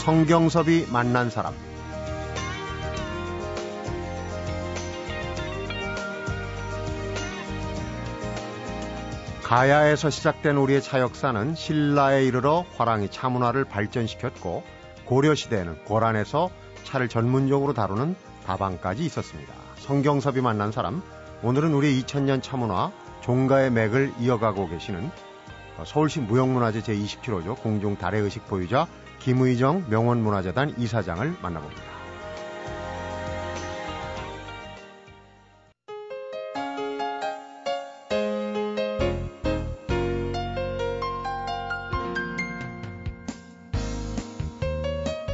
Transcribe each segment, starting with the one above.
성경섭이 만난 사람 가야에서 시작된 우리의 차 역사는 신라에 이르러 화랑이 차 문화를 발전시켰고 고려 시대에는 고란에서 차를 전문적으로 다루는 다방까지 있었습니다. 성경섭이 만난 사람 오늘은 우리 2000년 차 문화 종가의 맥을 이어가고 계시는 서울시 무형문화재 제27호죠 공중 달해의식 보유자 김의정 명원문화재단 이사장을 만나봅니다.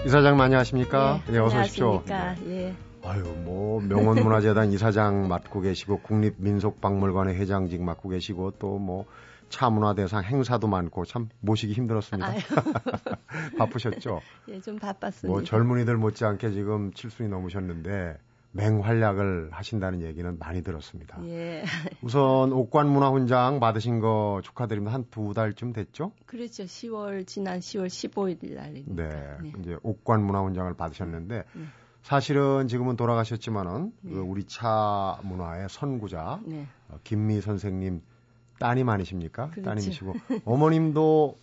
이사장 많이 하십니까? 네, 네 어서 오십시오. 예. 아유, 뭐 명원문화재단 이사장 맡고 계시고 국립민속박물관의 회장직 맡고 계시고 또 뭐 차문화 대상 행사도 많고 참 모시기 힘들었습니다. 바쁘셨죠? 예, 좀 바빴습니다. 뭐 젊은이들 못지않게 지금 칠순이 넘으셨는데 맹활약을 하신다는 얘기는 많이 들었습니다. 예. 우선 옥관 문화훈장 받으신 거 축하드립니다. 한 두 달쯤 됐죠? 그렇죠. 10월 지난 10월 15일 날입니다. 네, 네. 이제 옥관 문화훈장을 받으셨는데 네. 사실은 지금은 돌아가셨지만은 네. 그 우리 차 문화의 선구자 네. 어, 김미 선생님 따님 아니십니까? 그렇죠. 따님이시고 어머님도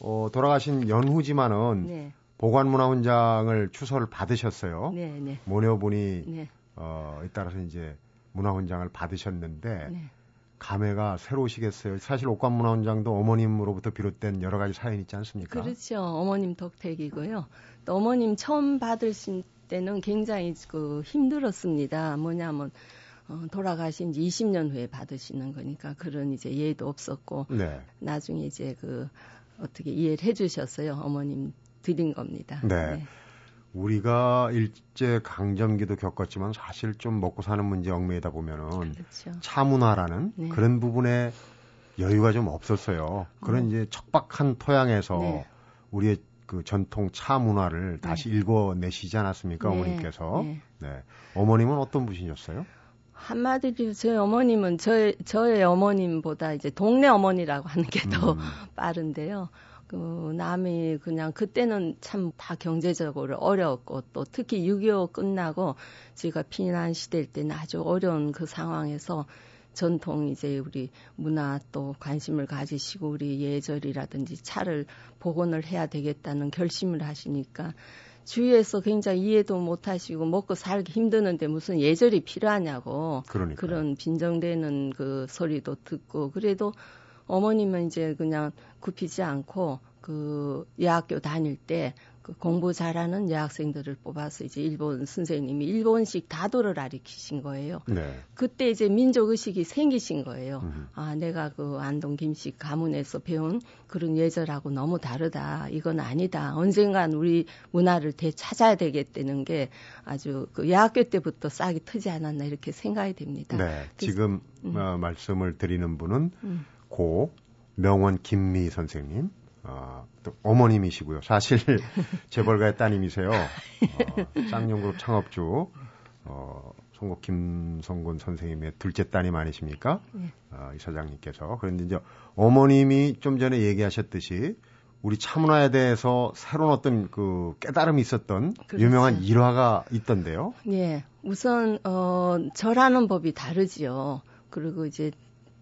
어, 돌아가신 연후지만은 네. 보관문화훈장을 추서를 받으셨어요. 네, 네. 모녀분이 네. 어, 따라서 이제 문화훈장을 받으셨는데 네. 감회가 새로우시겠어요. 사실 옥관문화훈장도 어머님으로부터 비롯된 여러 가지 사연이 있지 않습니까? 그렇죠. 어머님 덕택이고요. 또 어머님 처음 받으신 때는 굉장히 그 힘들었습니다. 뭐냐면 어, 돌아가신 지 20년 후에 받으시는 거니까 그런 이제 예도 없었고 네. 나중에 이제 그 어떻게 이해를 해주셨어요. 어머님 드린 겁니다. 네. 네. 우리가 일제 강점기도 겪었지만 사실 좀 먹고 사는 문제 얽매이다 보면은 그렇죠. 차문화라는 네. 그런 부분에 여유가 좀 없었어요. 그런 음. 이제 척박한 토양에서 네. 우리의 그 전통 차 문화를 네. 다시 읽어내시지 않았습니까, 네. 어머님께서? 네. 네. 어머님은 어떤 분이셨어요? 한마디로 저희 어머님은 저, 저의 어머님보다 이제 동네 어머니라고 하는 게더 음. 빠른데요. 그 남이 그냥 그때는 참 다 경제적으로 어려웠고 또 특히 6.25 끝나고 제가 피난 시대일 때는 아주 어려운 그 상황에서 전통 이제 우리 문화 또 관심을 가지시고 우리 예절이라든지 차를 복원을 해야 되겠다는 결심을 하시니까 주위에서 굉장히 이해도 못 하시고 먹고 살기 힘드는데 무슨 예절이 필요하냐고 그러니까요. 그런 빈정되는 그 소리도 듣고 그래도 어머님은 이제 그냥 굽히지 않고 그 여학교 다닐 때 그 공부 잘하는 여학생들을 뽑아서 이제 일본 선생님이 일본식 다도를 가르치신 거예요. 네. 그때 이제 민족 의식이 생기신 거예요. 음. 아, 내가 그 안동 김씨 가문에서 배운 그런 예절하고 너무 다르다. 이건 아니다. 언젠간 우리 문화를 되찾아야 되겠다는 게 아주 그 여학교 때부터 싹이 트지 않았나 이렇게 생각이 됩니다. 네. 지금 음. 어, 말씀을 드리는 분은 음. 고 명원 김미 선생님 어, 또 어머님이시고요. 사실 재벌가의 따님이세요. 어, 쌍용그룹 창업주 어, 송곡 김성곤 선생님의 둘째 따님 아니십니까? 네. 어, 이 사장님께서 그런데 이제 어머님이 좀 전에 얘기하셨듯이 우리 차문화에 대해서 새로운 어떤 그 깨달음이 있었던 그렇죠. 유명한 일화가 있던데요. 네, 우선 어 절하는 법이 다르지요. 그리고 이제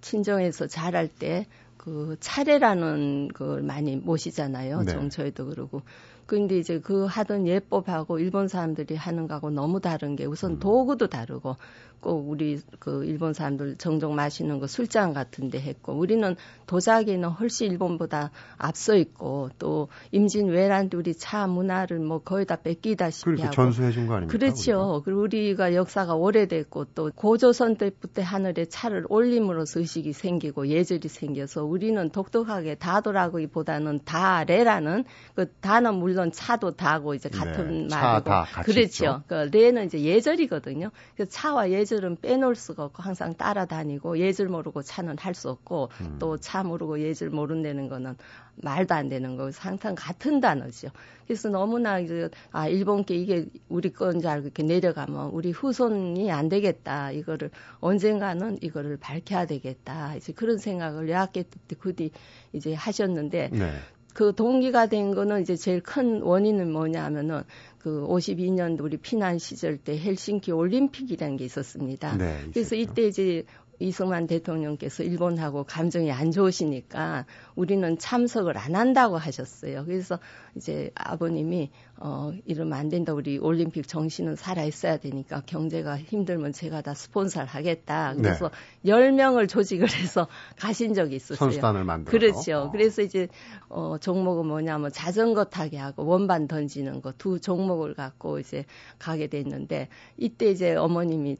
친정에서 잘할 때 그 차례라는 걸 많이 모시잖아요. 네. 정처에도 그러고. 근데 이제 그 하던 예법하고 일본 사람들이 하는 거하고 너무 다른 게 우선 음. 도구도 다르고 꼭 우리 그 일본 사람들 정종 마시는 거 술잔 같은 데 했고 우리는 도자기는 훨씬 일본보다 앞서 있고 또 임진 외란도 우리 차 문화를 뭐 거의 다 뺏기다시피 그렇죠. 하고 전수해 준 거 아닙니까? 그렇죠. 그리고 우리가 역사가 오래됐고 또 고조선 때부터 하늘에 차를 올림으로써 의식이 생기고 예절이 생겨서 우리는 독특하게 다도라기보다는 다레라는 그 다는 물론 차도 다고 이제 같은 네. 말이고 그렇죠. 그 레는 이제 예절이거든요. 그 차와 예절 예절은 빼놓을 수가 없고 항상 따라다니고 예절 모르고 차는 할 수 없고 음. 또차 모르고 예절 모른다는 거는 말도 안 되는 거 항상 같은 단어죠. 그래서 너무나 아 일본께 이게 우리 건 줄 알고 이렇게 내려가면 우리 후손이 안 되겠다. 이거를 언젠가는 이거를 밝혀야 되겠다. 이제 그런 생각을 여학교 때 그뒤 이제 하셨는데 네. 그 동기가 된 거는 이제 제일 큰 원인은 뭐냐면은 그 52년 우리 피난 시절 때 헬싱키 올림픽이라는 게 있었습니다. 네, 그래서 이때 이제 이승만 대통령께서 일본하고 감정이 안 좋으시니까 우리는 참석을 안 한다고 하셨어요. 그래서 이제 아버님이 어 이러면 안 된다. 우리 올림픽 정신은 살아 있어야 되니까 경제가 힘들면 제가 다 스폰서를 하겠다. 그래서 네. 10명을 조직을 해서 가신 적이 있었어요. 선수단을 만들어. 그렇죠. 어. 그래서 이제 어 종목은 뭐냐면 자전거 타기 하고 원반 던지는 거 두 종목을 갖고 이제 가게 됐는데 이때 이제 어머님이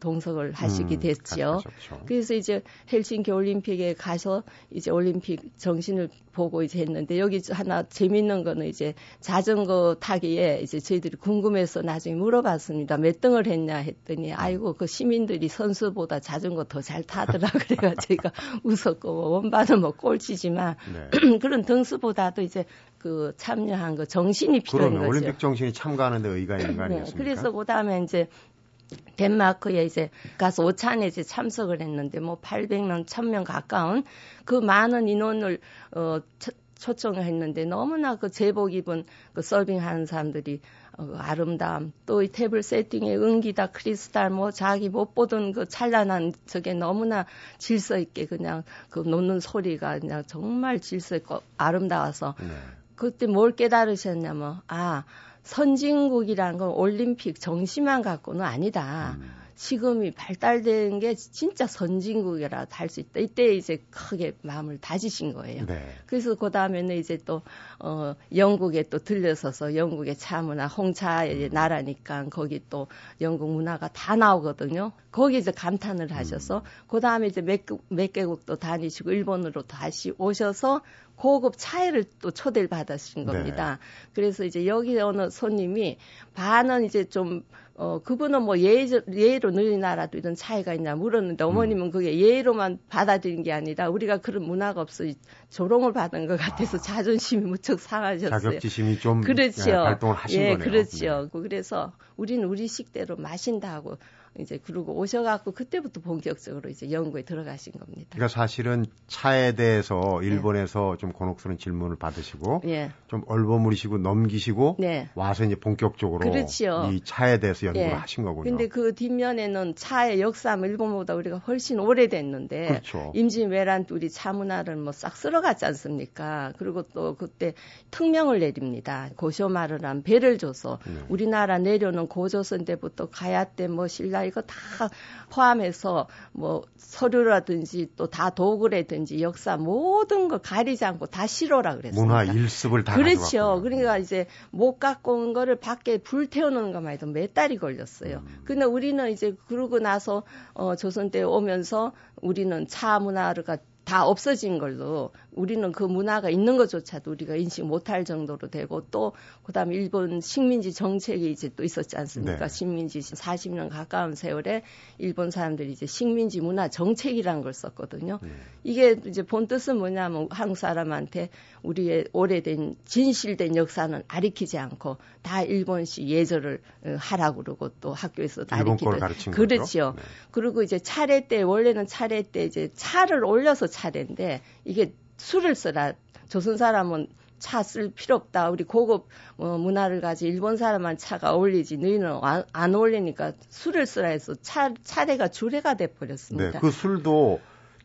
동석을 하시게 음, 됐죠. 음, 그래서 이제 헬싱키 올림픽에 가서 이제 올림픽 정신을 보고 이제 했는데 여기 하나 재밌는 거는 이제 자전거 타기에 이제 저희들이 궁금해서 나중에 물어봤습니다. 몇 등을 했냐 했더니 아이고 그 시민들이 선수보다 자전거 더 잘 타더라 그래가 제가 웃었고 뭐 원반은 뭐 꼴찌지만 네. 그런 등수보다도 이제 그 참여한 거 정신이 필요한 거죠. 올림픽 정신이 참가하는데 의가 있는 거 네, 아니겠습니까? 네, 그래서 그다음에 이제 덴마크에 이제 가서 오찬에 이제 참석을 했는데 뭐 800명, 1000명 가까운 그 많은 인원을 어 초청을 했는데 너무나 그 제복 입은 그 서빙하는 사람들이 어, 그 아름다움 또 이 테이블 세팅의 은기다 크리스탈 뭐 자기 못 보던 그 찬란한 저게 너무나 질서 있게 그냥 그 놓는 소리가 그냥 정말 질서 있고 아름다워서 네. 그때 뭘 깨달으셨냐면 아 선진국이라는 건 올림픽 정시만 갖고는 아니다. 음. 지금이 발달된 게 진짜 선진국이라 할 수 있다. 이때 이제 크게 마음을 다지신 거예요. 네. 그래서 그 다음에는 이제 또, 어, 영국에 또 들려서서 영국의 차문화, 홍차의 음. 나라니까 거기 또 영국 문화가 다 나오거든요. 거기 이제 감탄을 하셔서, 음. 그 다음에 이제 몇, 몇 개국도 다니시고, 일본으로 다시 오셔서 고급 차이를 또 초대를 받으신 네. 겁니다. 네. 그래서 이제 여기 어느 손님이 반은 이제 좀 어, 그분은 뭐 예, 예로 너희 나라도 이런 차이가 있냐 물었는데 어머님은 음. 그게 예로만 받아들인 게 아니라 우리가 그런 문화가 없어 조롱을 받은 것 같아서 아. 자존심이 무척 상하셨어요. 자격지심이 좀 그렇죠. 예, 발동을 하신 예, 거네요. 그렇죠. 네. 그래서 우리는 우리 식대로 마신다 하고 이제 그러고 오셔갖고 그때부터 본격적으로 이제 연구에 들어가신 겁니다. 그러니까 사실은 차에 대해서 네. 일본에서 네. 좀 곤혹스러운 질문을 받으시고 네. 좀 얼버무리시고 넘기시고 네. 와서 이제 본격적으로 그렇지요. 이 차에 대해서 연구를 네. 하신 거군요. 근데 그 뒷면에는 차의 역사 뭐 일본보다 우리가 훨씬 오래됐는데 그렇죠. 임진왜란 우리 차 문화를 뭐 싹 쓸어갔지 않습니까? 그리고 또 그때 특명을 내립니다. 고쇼마르란 배를 줘서 네. 우리나라 내려오는 고조선 때부터 가야 때 뭐 신라 나 이거 다 포함해서 뭐 서류라든지 또 다 도구라든지 역사 모든 거 가리지 않고 다 실어라 그랬어요. 문화 일습을 다 그렇죠. 가져갔구나. 그러니까 이제 못 갖고 온 거를 밖에 불 태워놓는 것만 해도 몇 달이 걸렸어요. 음. 근데 우리는 이제 그러고 나서 어 조선 때 오면서 우리는 차 문화가 다 없어진 걸로 우리는 그 문화가 있는 것조차도 우리가 인식 못할 정도로 되고 또 그다음에 일본 식민지 정책이 이제 또 있었지 않습니까? 네. 식민지 40년 가까운 세월에 일본 사람들이 이제 식민지 문화 정책이라는 걸 썼거든요. 네. 이게 이제 본 뜻은 뭐냐면 한국 사람한테 우리의 오래된 진실된 역사는 아리키지 않고 다 일본식 예절을 어, 하라고 그러고 또 학교에서 아리키고 그렇죠. 네. 그리고 이제 차례 때 원래는 차례 때 이제 차를 올려서 차 례인데 이게 술을 써라. 조선 사람은 차 쓸 필요 없다. 우리 고급 어, 문화를 가지 일본 사람만 차가 어울리지. 너희는 안, 안 어울리니까 술을 쓰라 해서 차, 차례가 주례가 돼 버렸습니다. 네, 그 술도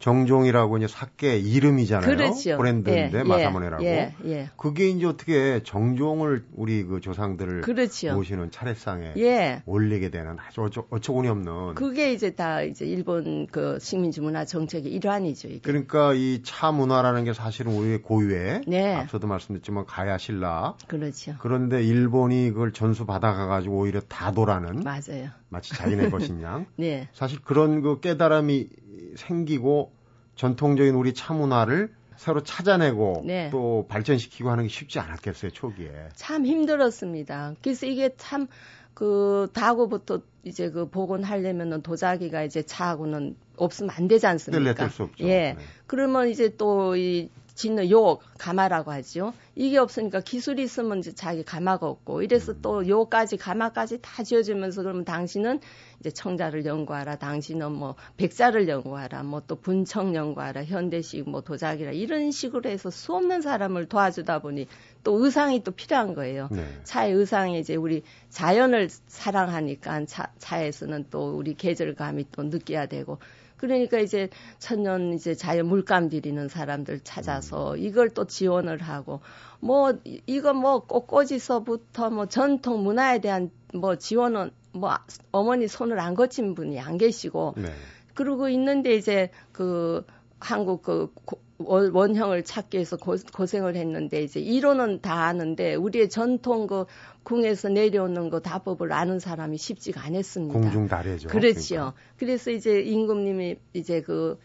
정종이라고 이제 사케 이름이잖아요. 그렇죠. 브랜드인데 예, 예, 마사모네라고. 예, 예. 그게 이제 어떻게 정종을 우리 그 조상들을 그렇죠. 모시는 차례상에 예. 올리게 되는 아주 어처, 어처구니 없는. 그게 이제 다 이제 일본 그 식민지 문화 정책의 일환이죠. 이게. 그러니까 이 차 문화라는 게 사실은 우리의 고유의 네. 앞서도 말씀드렸지만 가야 신라. 그렇죠. 그런데 일본이 그걸 전수 받아가 가지고 오히려 다도라는. 맞아요. 마치 자기네 것인 양. 네. 사실 그런 그 깨달음이 생기고 전통적인 우리 차 문화를 새로 찾아내고 네. 또 발전시키고 하는 게 쉽지 않았겠어요 초기에. 참 힘들었습니다. 그래서 이게 참 그 다고부터 이제 그 복원하려면은 도자기가 이제 차하고는 없으면 안 되지 않습니까? 수 없죠. 예. 네. 그러면 이제 또 이 짓는 요 가마라고 하죠. 이게 없으니까 기술이 있으면 이제 자기 가마가 없고 이래서 음. 또 요까지 가마까지 다 지어주면서 그러면 당신은 이제 청자를 연구하라, 당신은 뭐 백자를 연구하라, 뭐 또 분청 연구하라, 현대식 뭐 도자기라 이런 식으로 해서 수 없는 사람을 도와주다 보니 또 의상이 또 필요한 거예요. 네. 차의 의상이 이제 우리 자연을 사랑하니까 차, 차에서는 또 우리 계절감이 또 느껴야 되고 그러니까 이제 천년 이제 자연 물감 들이는 사람들 찾아서 이걸 또 지원을 하고 뭐 이거 뭐 꽃꽂이서부터 뭐 전통 문화에 대한 뭐 지원은 뭐 어머니 손을 안 거친 분이 안 계시고 네. 그러고 있는데 이제 그 한국 그 원- 원형을 찾기 위해서 고, 고생을 했는데 이제 이론은 다 아는데 우리의 전통 그 궁에서 내려오는 거 다법을 아는 사람이 쉽지가 않았습니다. 공중 다래죠. 그렇지요. 그러니까. 그래서 이제 임금님이 이제 그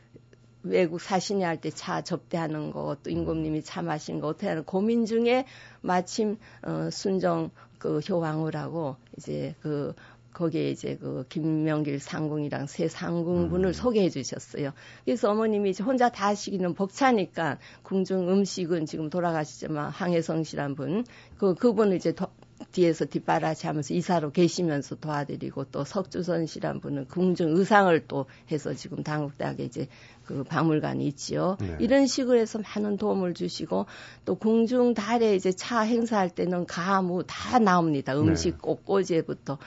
외국 사신이 할 때 차 접대하는 거, 또 임금님이 차 마신 거 어떻게 하는 고민 중에 마침 어 순정 그 효왕후라고 이제 그 거기에 이제 그 김명길 상궁이랑 새 상궁분을 음. 소개해 주셨어요. 그래서 어머님이 이제 혼자 다 하시기는 벅차니까 궁중 음식은 지금 돌아가시지만 항해성 씨란 분, 그 그분을 이제 도, 뒤에서 뒷바라지 하면서 이사로 계시면서 도와드리고 또 석주선 씨란 분은 궁중 의상을 또 해서 지금 당국대학에 이제 그 박물관이 있지요. 네. 이런 식으로 해서 많은 도움을 주시고 또 궁중 달에 이제 차 행사할 때는 가무 다 나옵니다. 음식 네. 꽃꽂이부터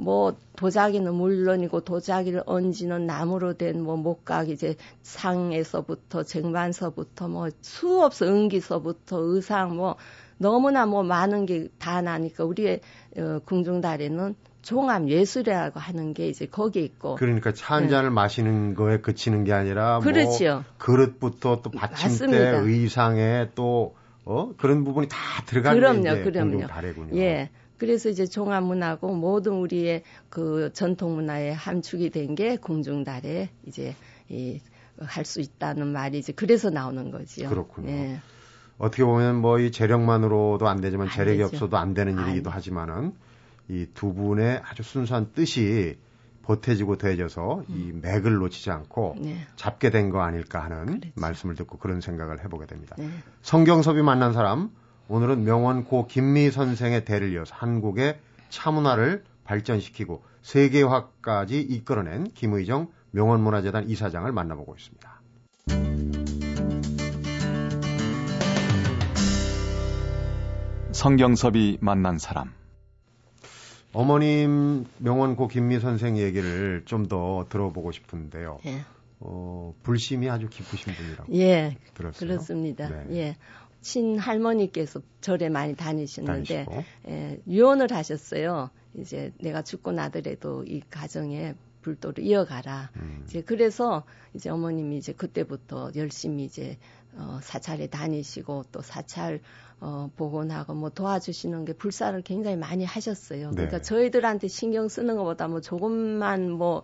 뭐 도자기는 물론이고 도자기를 얹는 나무로 된 뭐 목각 이제 상에서부터 쟁반서부터 뭐 수없어 은기서부터 의상 뭐 너무나 뭐 많은 게 다 나니까 우리의 어, 궁중달에는 종합 예술이라고 하는 게 이제 거기에 있고 그러니까 차 한 잔을 마시는 거에 그치는 게 아니라 뭐 네. 그렇지요. 그릇부터 또 받침대, 맞습니다. 의상에 또 어? 그런 부분이 다 들어가는 그럼요, 게 그럼요. 다래군요. 예. 그래서 이제 종합문화고 모든 우리의 그 전통문화에 함축이 된게 궁중달에 이제 이 할 수 있다는 말이 이제 그래서 나오는 거지요. 그렇군요. 예. 어떻게 보면 뭐 이 재력만으로도 안 되지만 안 재력이 되죠. 없어도 안 되는 안 일이기도 돼. 하지만은 이 두 분의 아주 순수한 뜻이 보태지고 더해져서 이 맥을 놓치지 않고 네. 잡게 된 거 아닐까 하는 그렇죠. 말씀을 듣고 그런 생각을 해보게 됩니다. 네. 성경섭이 만난 사람 오늘은 명원 고 김미 선생의 대를 이어서 한국의 차문화를 발전시키고 세계화까지 이끌어낸 김의정 명원문화재단 이사장을 만나보고 있습니다. 성경섭이 만난 사람. 어머님 명원 고 김미 선생 얘기를 좀 더 들어보고 싶은데요. 예. 어, 불심이 아주 깊으신 분이라고 예. 들었어요. 그렇습니다. 네. 예. 친할머니께서 절에 많이 다니셨는데 다니시고. 예, 유언을 하셨어요. 이제 내가 죽고 나더라도 이 가정에 불도를 이어가라. 음, 이제 그래서 이제 어머님이 이제 그때부터 열심히 이제 어 사찰에 다니시고 또 사찰 어 복원하고 뭐 도와주시는 게 불사를 굉장히 많이 하셨어요. 그러니까 네. 저희들한테 신경 쓰는 것보다 뭐 조금만 뭐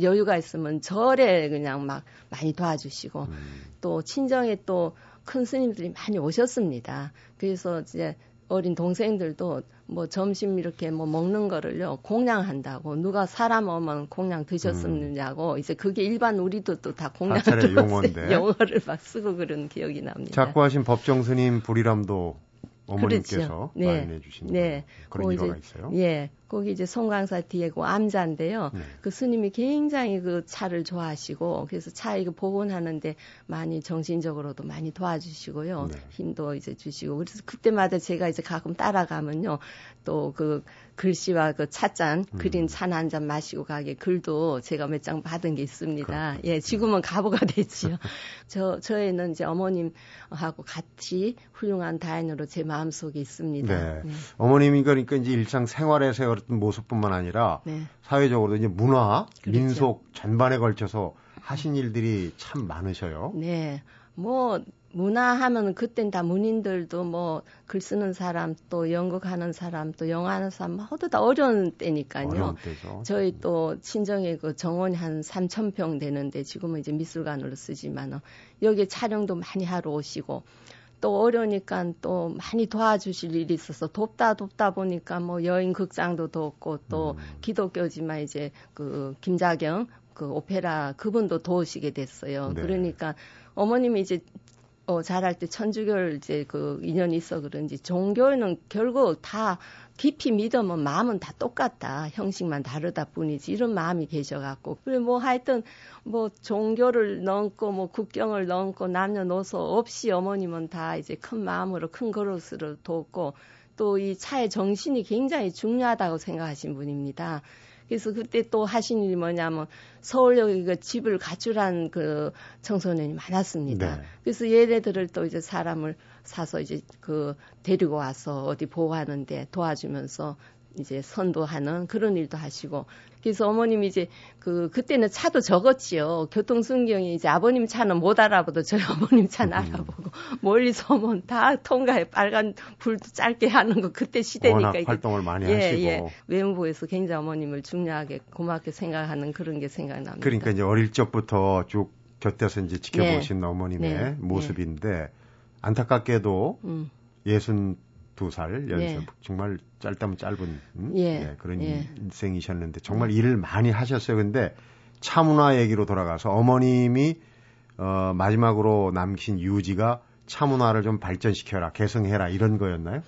여유가 있으면 절에 그냥 막 많이 도와주시고 음, 또 친정에 또 큰 스님들이 많이 오셨습니다. 그래서 이제 어린 동생들도 뭐 점심 이렇게 뭐 먹는 거를요 공양한다고 누가 사람 오면 공양 드셨느냐고 이제 그게 일반 우리도 또 다 공양 사찰의 용어인데. 영어를 막 쓰고 그런 기억이 납니다. 작고하신 법정 스님 불이람도 어머님께서 그렇죠. 네. 마련해 주신 네. 그런 일화가 이제- 있어요. 예, 거기 이제 송광사 뒤에 그 암자인데요. 네. 그 스님이 굉장히 그 차를 좋아하시고 그래서 차 이거 복원하는데 많이 정신적으로도 많이 도와주시고요. 네. 힘도 이제 주시고 그래서 그때마다 제가 이제 가끔 따라가면요. 또 그 글씨와 그 차잔 음. 그린 차나 한잔 마시고 가게 글도 제가 몇 장 받은 게 있습니다. 그렇군요. 예, 지금은 가보가 됐지요. 저 저희는 이제 어머님하고 같이 훌륭한 다인으로 제 마음 속에 있습니다. 네. 네. 어머님이 그러니까 이제 일상 생활에서 어떤 모습뿐만 아니라 네. 사회적으로도 이제 문화, 그렇죠. 민속 전반에 걸쳐서 하신 일들이 참 많으셔요. 네. 뭐 문화 하면 그땐 다 문인들도 뭐 글 쓰는 사람 또 연극하는 사람 또 영화하는 사람 모두 다 어려운 때니까요. 어려운 때죠. 저희 또 친정에 그 정원이 한 3천 평 되는데 지금은 이제 미술관으로 쓰지만 여기 촬영도 많이 하러 오시고 또 어려우니까 또 많이 도와주실 일이 있어서 돕다 돕다 보니까 뭐 여인 극장도 돕고 또 음. 기독교지만 이제 그 김자경 그 오페라 그분도 도우시게 됐어요. 네. 그러니까 어머님이 이제 어, 잘할 때 천주교를 이제 그 인연이 있어 그런지 종교는 결국 다 깊이 믿으면 마음은 다 똑같다. 형식만 다르다 뿐이지. 이런 마음이 계셔갖고. 그리고 뭐 하여튼 뭐 종교를 넘고 뭐 국경을 넘고 남녀노소 없이 어머님은 다 이제 큰 마음으로 큰 그릇으로 돕고 또 이 차의 정신이 굉장히 중요하다고 생각하신 분입니다. 그래서 그때 또 하신 일이 뭐냐면 서울역에 그 집을 가출한 그 청소년이 많았습니다. 네. 그래서 얘네들을 또 이제 사람을 사서 이제 그 데리고 와서 어디 보호하는데 도와주면서 이제 선도하는 그런 일도 하시고 그래서 어머님이 이제 그 그때는 차도 적었지요. 교통 순경이 이제 아버님 차는 못 알아보도 저희 어머님 차는 음. 알아보고 멀리서 오면 다 통과해 빨간 불도 짧게 하는 거 그때 시대니까 워낙 활동을 많이 예, 하시고 예. 외무부에서 굉장히 어머님을 중요하게 고맙게 생각하는 그런 게 생각납니다. 그러니까 이제 어릴 적부터 쭉 곁에서 이제 지켜보신 네. 어머님의 네. 모습인데 네. 안타깝게도 음. 예순 두 살 연습 예. 정말 짧다면 짧은 음? 예. 예, 그런 예. 인생이셨는데 정말 일을 많이 하셨어요. 근데 차문화 얘기로 돌아가서 어머님이 어, 마지막으로 남기신 유지가 차문화를 좀 발전시켜라, 개성해라 이런 거였나요?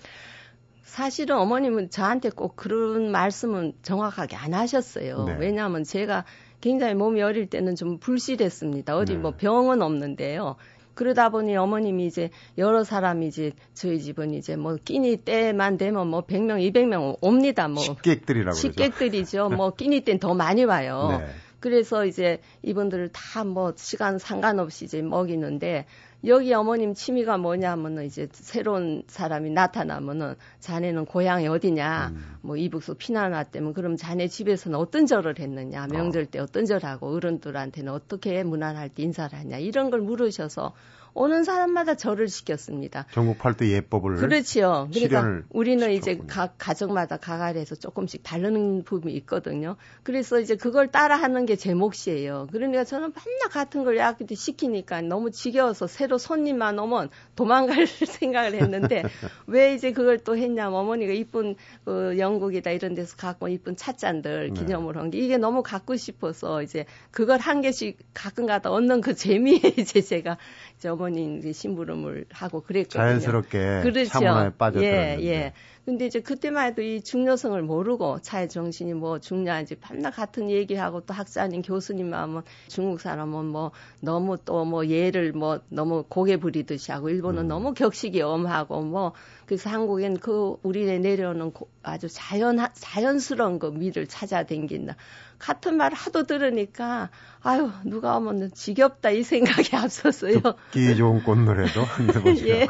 사실은 어머님은 저한테 꼭 그런 말씀은 정확하게 안 하셨어요. 네. 왜냐하면 제가 굉장히 몸이 어릴 때는 좀 불실했습니다. 어디 네. 뭐 병은 없는데요. 그러다 보니 어머님이 이제 여러 사람이 이제 저희 집은 이제 뭐 끼니 때만 되면 뭐 100명, 200명 옵니다. 뭐 식객들이라고 식객들이죠. 뭐 끼니 때는 더 많이 와요. 네. 그래서 이제 이분들을 다 뭐 시간 상관없이 이제 먹이는데 여기 어머님 취미가 뭐냐면은 이제 새로운 사람이 나타나면은 자네는 고향이 어디냐? 음. 뭐 이북소 피난 왔다면 그럼 자네 집에서는 어떤 절을 했느냐? 명절 때 어떤 절하고 어른들한테는 어떻게 문안할 때 인사를 하냐? 이런 걸 물으셔서 오는 사람마다 절을 시켰습니다. 전국 팔도 예법을 그렇지요. 그러니까 우리는 시켰군요. 이제 각 가정마다 가갈해서 조금씩 다른 부분이 있거든요. 그래서 이제 그걸 따라하는 게 제 몫이에요. 그러니까 저는 맨날 같은 걸 야기도 시키니까 너무 지겨워서 새로 손님만 오면 도망갈 생각을 했는데 왜 이제 그걸 또 했냐면 어머니가 이쁜 그 영국이다 이런 데서 갖고 이쁜 찻잔들 네. 기념으로 한게 이게 너무 갖고 싶어서 이제 그걸 한 개씩 가끔가다 얻는 그 재미에 이제 제가 이제 어머니 심부름을 하고 그랬거든요. 자연스럽게 그렇죠. 차문화에 빠져들었는데. 예, 예. 근데 이제 그때만 해도 이 중요성을 모르고 차의 정신이 뭐 중요한지 밤낮 같은 얘기하고 또 학자님 교수님 하면 중국 사람은 뭐 너무 또 뭐 예를 뭐 너무 고개 부리듯이 하고 일본은 음. 너무 격식이 엄하고 뭐 그래서 한국엔 그 우리네 내려오는 아주 자연 자연스러운 그 미를 찾아댕긴다. 같은 말 하도 들으니까 아유 누가 오면 지겹다 이 생각이 앞섰어요. 듣기 좋은 꽃노래도 예.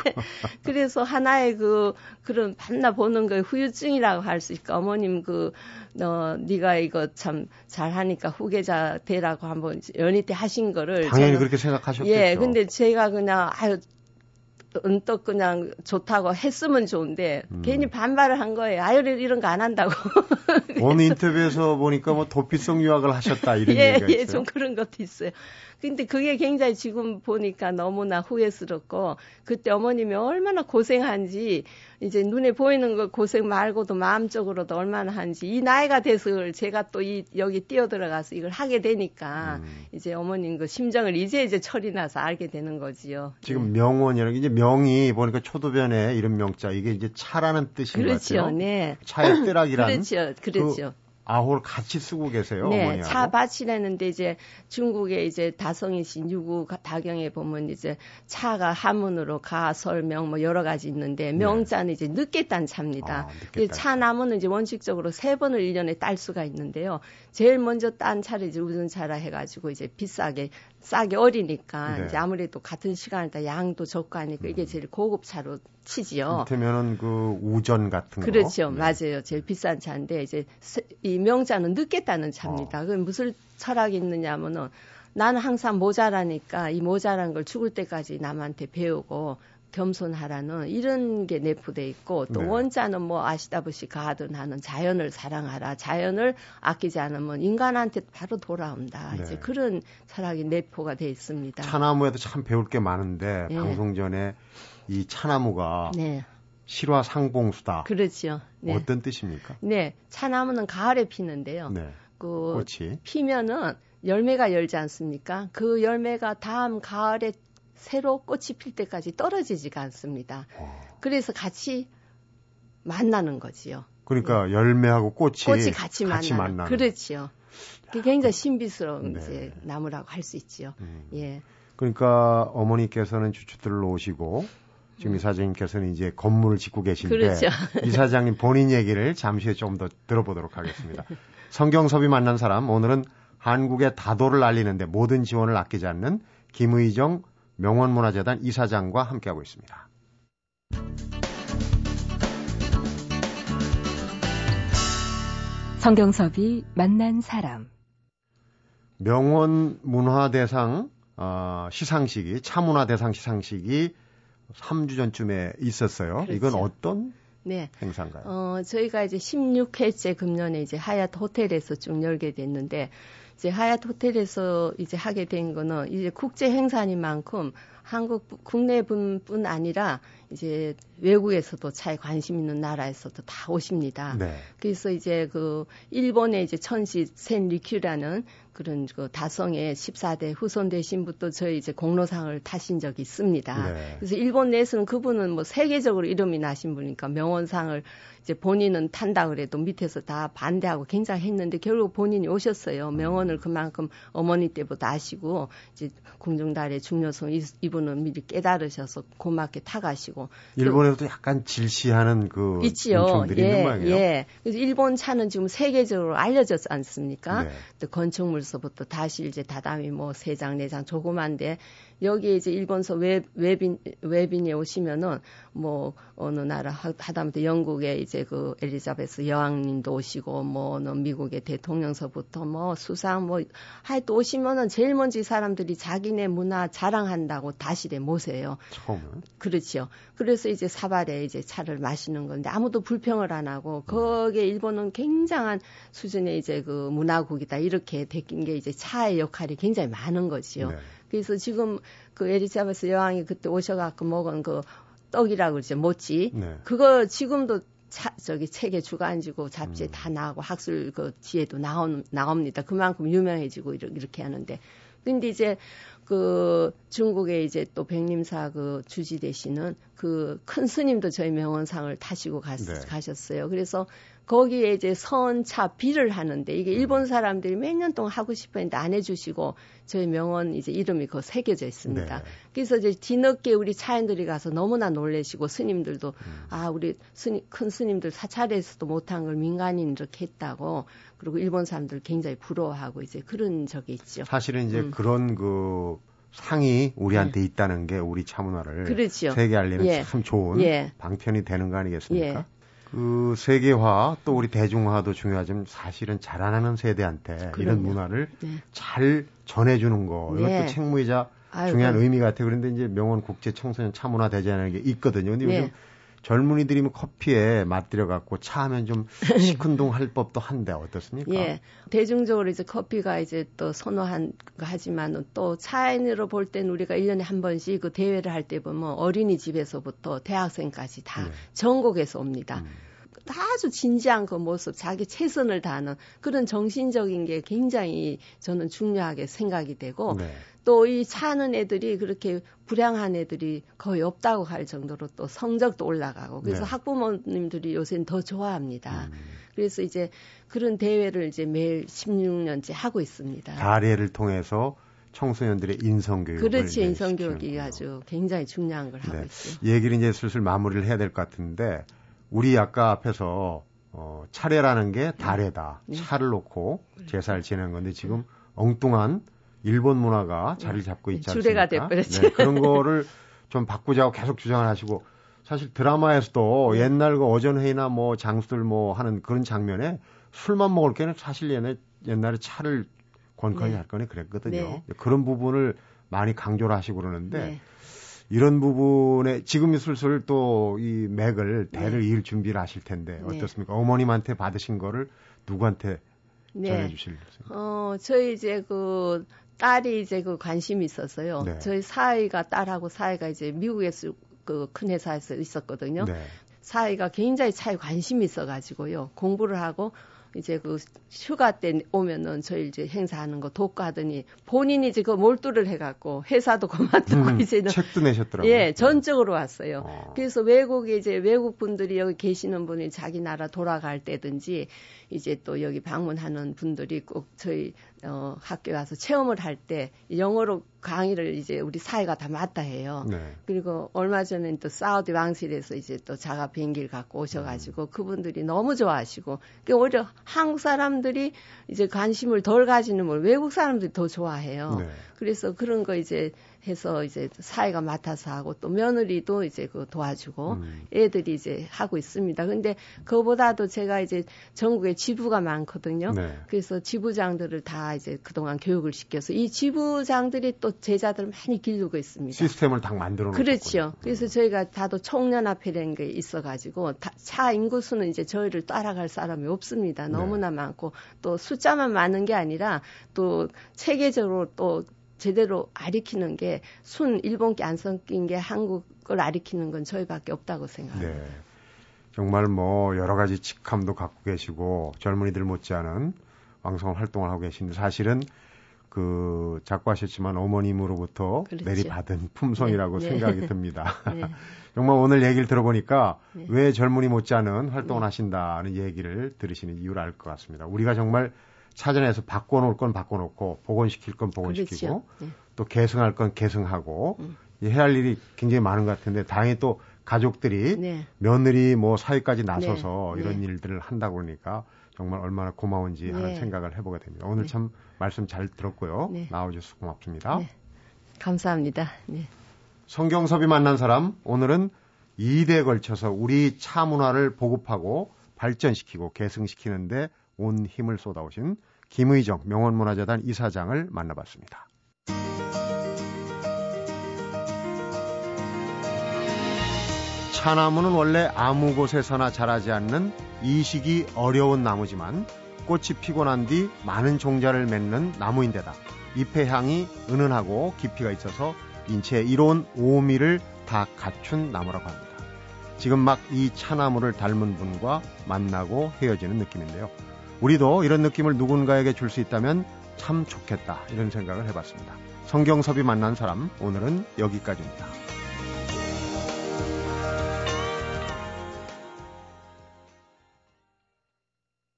그래서 하나의 그 그런 밤낮 보는 거 후유증이라고 할 수 있고 어머님 그 어, 네가 이거 참 잘하니까 후계자 되라고 한번 연희 때 하신 거를 당연히 저는, 그렇게 생각하셨겠죠. 예, 근데 제가 그냥 아유 언떡 그냥 좋다고 했으면 좋은데 음. 괜히 반발을 한 거예요. 아유 이런 거 안 한다고. 어느 인터뷰에서 보니까 뭐 도피성 유학을 하셨다 이런 예, 얘기가 예, 있어요. 예, 좀 그런 것도 있어요. 근데 그게 굉장히 지금 보니까 너무나 후회스럽고 그때 어머님이 얼마나 고생한지 이제 눈에 보이는 거 고생 말고도 마음적으로도 얼마나 한지 이 나이가 돼서 제가 또 이 여기 뛰어들어가서 이걸 하게 되니까 음. 이제 어머님 그 심정을 이제 이제 철이 나서 알게 되는 거지요. 지금 네. 명원이라는 게 이제 명이 보니까 초도변에 이름 명자 이게 이제 차라는 뜻인 그렇죠, 것 같아요. 네. 차의 뜨락이라는 그렇죠, 그렇죠. 그 아호를 같이 쓰고 계세요. 네, 어머니하고. 차밭이라는데 이제 중국의 이제 다성이신 유구 다경에 보면 이제 차가 한문으로 가, 설 명 뭐 여러 가지 있는데 네. 명자는 네. 이제 늦게 딴 차입니다. 아, 차 나무는 이제 원칙적으로 세 번을 1년에 딸 수가 있는데요. 제일 먼저 딴 차를 이제 우선차라 해가지고 이제 비싸게 싸게 어리니까 네. 이제 아무래도 같은 시간에 다 양도 적고 하니까 이게 음. 제일 고급 차로 치지요. 그렇다면은 그 우전 같은 거. 그렇죠. 네. 맞아요. 제일 비싼 차인데 이제 이 명자는 늦게 따는 차입니다. 어. 그 무슨 철학이 있느냐면은 나는 항상 모자라니까 이 모자란 걸 죽을 때까지 남한테 배우고 겸손하라는 이런 게 내포돼 있고 또 네. 원자는 뭐 아시다시피 가든 하는 자연을 사랑하라 자연을 아끼지 않으면 인간한테 바로 돌아온다 네. 이제 그런 철학이 내포가 돼 있습니다. 차나무에도 참 배울 게 많은데 네. 방송 전에 이 차나무가 네. 실화 상봉수다. 그렇죠. 네. 어떤 뜻입니까? 네, 차나무는 가을에 피는데요. 네. 그 꽃이 피면은 열매가 열지 않습니까? 그 열매가 다음 가을에 새로 꽃이 필 때까지 떨어지지가 않습니다. 어. 그래서 같이 만나는 거지요. 그러니까 네. 열매하고 꽃이, 꽃이 같이, 같이 만나는. 만나는. 그렇지요. 그게 굉장히 신비스러운 네. 이제 나무라고 할 수 있지요. 음. 예. 그러니까 어머니께서는 주춧들을 놓으시고 지금 음. 이사장님께서는 이제 건물을 짓고 계신데 그렇죠. 이사장님 본인 얘기를 잠시 후에 좀 더 들어보도록 하겠습니다. 성경섭이 만난 사람 오늘은 한국의 다도를 알리는데 모든 지원을 아끼지 않는 김의정 명원문화재단 이사장과 함께하고 있습니다. 성경섭이 만난 사람 명원문화대상 어, 시상식이 차문화대상 시상식이 3주 전쯤에 있었어요. 그렇죠. 이건 어떤 네. 행사인가요? 어, 저희가 이제 16회째 금년에 이제 하얏 호텔에서 쭉 열게 됐는데 이제 하얏 호텔에서 이제 하게 된 거는 이제 국제 행사인 만큼 한국 국내 분뿐 아니라 이제 외국에서도 차에 관심 있는 나라에서도 다 오십니다. 네. 그래서 이제 그 일본의 이제 천시 센 리큐라는 그런 그 다성의 14대 후손 되신 분도 저희 이제 공로상을 타신 적이 있습니다. 네. 그래서 일본 내에서는 그분은 뭐 세계적으로 이름이 나신 분이니까 명원상을 이제 본인은 탄다 그래도 밑에서 다 반대하고 굉장히 했는데 결국 본인이 오셨어요. 명언을 그만큼 어머니 때보다 아시고 이제 궁중달의 중요성 이분은 미리 깨달으셔서 고맙게 타가시고 일본에서도 약간 질시하는 그 있지요. 예. 예. 그래서 일본 차는 지금 세계적으로 알려졌지 않습니까? 네. 또 건축물서부터 다실 이제 다다미 뭐세 장, 네 장 조그만데 여기에 이제 일본서 외, 외빈, 외빈이 오시면은 뭐 어느 나라 하다못해 영국에 이제 그 엘리자베스 여왕님도 오시고 뭐 어느 미국의 대통령서부터 뭐 수상 뭐 하여튼 오시면은 제일 먼저 이 사람들이 자기네 문화 자랑한다고 다실에 모셔요. 처음 그렇지요. 그래서 이제 사발에 이제 차를 마시는 건데 아무도 불평을 안 하고 거기에 일본은 굉장한 수준의 이제 그 문화국이다 이렇게 데낀 게 이제 차의 역할이 굉장히 많은 거지요. 네. 그래서 지금 그 에리자베스 여왕이 그때 오셔갖고 먹은 그 떡이라고 그러죠 모찌. 네. 그거 지금도 차, 저기 책에 주간지고 잡지에 음. 다 나오고 학술 그 뒤에도 나온 나옵니다. 그만큼 유명해지고 이렇게 하는데 근데 이제 그 중국에 이제 또 백림사 그 주지 되시는 그 큰 스님도 저희 명원상을 타시고 갔, 네. 가셨어요. 그래서 거기에 이제 선차 비를 하는데 이게 일본 음. 사람들이 몇 년 동안 하고 싶었는데 안 해주시고 저희 명원 이제 이름이 그 새겨져 있습니다. 네. 그래서 이제 뒤늦게 우리 차인들이 가서 너무나 놀래시고 스님들도 음. 아 우리 스님, 큰 스님들 사찰에서도 못한 걸 민간인 이렇게 했다고 그리고 일본 사람들 굉장히 부러워하고 이제 그런 적이 있죠. 사실은 이제 음. 그런 그 상이 우리한테 네. 있다는 게 우리 차 문화를 그렇죠. 세계 알리는 예. 참 좋은 예. 방편이 되는 거 아니겠습니까? 예. 그 세계화 또 우리 대중화도 중요하지만 사실은 자라나는 세대한테 그럼요. 이런 문화를 네. 잘 전해주는 거 이것도 네. 책무이자 아이고. 중요한 의미 같아요. 그런데 이제 명원 국제 청소년 차문화 대전이라는 게 있거든요. 근데 네. 요즘 젊은이들이 뭐 커피에 맛들여 갖고 차 하면 좀 시큰둥 할 법도 한데 어떻습니까? 예. 대중적으로 이제 커피가 이제 또 선호한 하지만 또 차인으로 볼 때는 우리가 1년에 한 번씩 그 대회를 할 때 보면 어린이집에서부터 대학생까지 다 네. 전국에서 옵니다. 음. 아주 진지한 그 모습, 자기 최선을 다하는 그런 정신적인 게 굉장히 저는 중요하게 생각이 되고 네. 또이 차는 애들이 그렇게 불량한 애들이 거의 없다고 할 정도로 또 성적도 올라가고 그래서 네. 학부모님들이 요새는 더 좋아합니다. 음. 그래서 이제 그런 대회를 이제 매일 16년째 하고 있습니다. 다례를 통해서 청소년들의 인성교육을 그렇지 인성교육이 아주 굉장히 중요한 걸 하고 네. 있어요. 얘기를 이제 슬슬 마무리를 해야 될 것 같은데 우리 아까 앞에서 어, 차례라는 게 다례다. 네. 차를 놓고 제사를 지내는 건데 지금 엉뚱한 일본 문화가 자리를 잡고 있지 않습니까? 주례가 돼버렸죠. 네, 그런 거를 좀 바꾸자고 계속 주장을 하시고 사실 드라마에서도 네. 옛날 그 어전회의나 뭐 장수들 뭐 하는 그런 장면에 술만 먹을 때는 사실 옛날, 옛날에 차를 권커이 네. 할 거네 그랬거든요. 네. 그런 부분을 많이 강조를 하시고 그러는데 네. 이런 부분에 지금 슬슬 또 이 맥을 대를 네. 이을 준비를 하실 텐데 네. 어떻습니까? 어머님한테 받으신 거를 누구한테 전해 주실? 어, 저희 이제 그 딸이 이제 그 관심이 있었어요. 네. 저희 사이가 딸하고 사이가 이제 미국에서 그 큰 회사에서 있었거든요. 네. 사이가 굉장히 차에 관심이 있어가지고요. 공부를 하고 이제 그 휴가 때 오면은 저희 이제 행사하는 거 돕고 하더니 본인이 이제 그 몰두를 해갖고 회사도 그만두고 음, 이제는 책도 내셨더라고요. 예, 전적으로 왔어요. 어. 그래서 외국에 이제 외국 분들이 여기 계시는 분이 자기 나라 돌아갈 때든지 이제 또 여기 방문하는 분들이 꼭 저희 어 학교에 와서 체험을 할 때 영어로 강의를 이제 우리 사회가 다 맡아 해요. 네. 그리고 얼마 전에 또 사우디 왕실에서 이제 또 자가 비행기를 갖고 오셔가지고 그분들이 너무 좋아하시고 그 오히려 한국 사람들이 이제 관심을 덜 가지는 걸 외국 사람들이 더 좋아해요. 네. 그래서 그런 거 이제 해서 이제 사회가 맡아서 하고 또 며느리도 이제 그 도와주고 음. 애들이 이제 하고 있습니다. 근데 그보다도 제가 이제 전국에 지부가 많거든요. 네. 그래서 지부장들을 다 이제 그동안 교육을 시켜서 이 지부장들이 또 제자들 많이 기르고 있습니다. 시스템을 딱 만들어 놓고. 그렇죠. 그래서 저희가 다도 총연합회라는 게 있어 가지고 다, 차 인구수는 이제 저희를 따라갈 사람이 없습니다. 네. 너무나 많고 또 숫자만 많은 게 아니라 또 체계적으로 또 제대로 아리키는 게 순 일본계 안 섞인 게 한국을 아리키는 건 저희밖에 없다고 생각합니다. 네. 정말 뭐 여러 가지 직함도 갖고 계시고 젊은이들 못지않은 왕성한 활동을 하고 계신데 사실은 그 작고하셨지만 어머님으로부터 그렇죠. 내리받은 품성이라고 네, 네. 생각이 듭니다. 네. 정말 오늘 얘기를 들어보니까 네. 왜 젊은이 못지않은 활동을 네. 하신다는 얘기를 들으시는 이유를 알 것 같습니다. 우리가 정말 사전에서 바꿔놓을 건 바꿔놓고 복원시킬 건 복원시키고 그렇죠. 네. 또 계승할 건 계승하고 음. 이 해야 할 일이 굉장히 많은 것 같은데 다행히 또 가족들이 네. 며느리 뭐 사이까지 나서서 네. 이런 네. 일들을 한다고 그러니까 정말 얼마나 고마운지 하는 네. 생각을 해보게 됩니다. 오늘 네. 참 말씀 잘 들었고요. 네. 나와주셔서 고맙습니다. 네. 감사합니다. 네. 성경섭이 만난 사람 오늘은 2대에 걸쳐서 우리 차 문화를 보급하고 발전시키고 계승시키는데 온 힘을 쏟아오신 김의정 명원문화재단 이사장을 만나봤습니다. 차나무는 원래 아무 곳에서나 자라지 않는 이식이 어려운 나무지만 꽃이 피고 난 뒤 많은 종자를 맺는 나무인데다 잎의 향이 은은하고 깊이가 있어서 인체에 이로운 오미를 다 갖춘 나무라고 합니다. 지금 막 이 차나무를 닮은 분과 만나고 헤어지는 느낌인데요. 우리도 이런 느낌을 누군가에게 줄 수 있다면 참 좋겠다 이런 생각을 해봤습니다. 성경섭이 만난 사람 오늘은 여기까지입니다.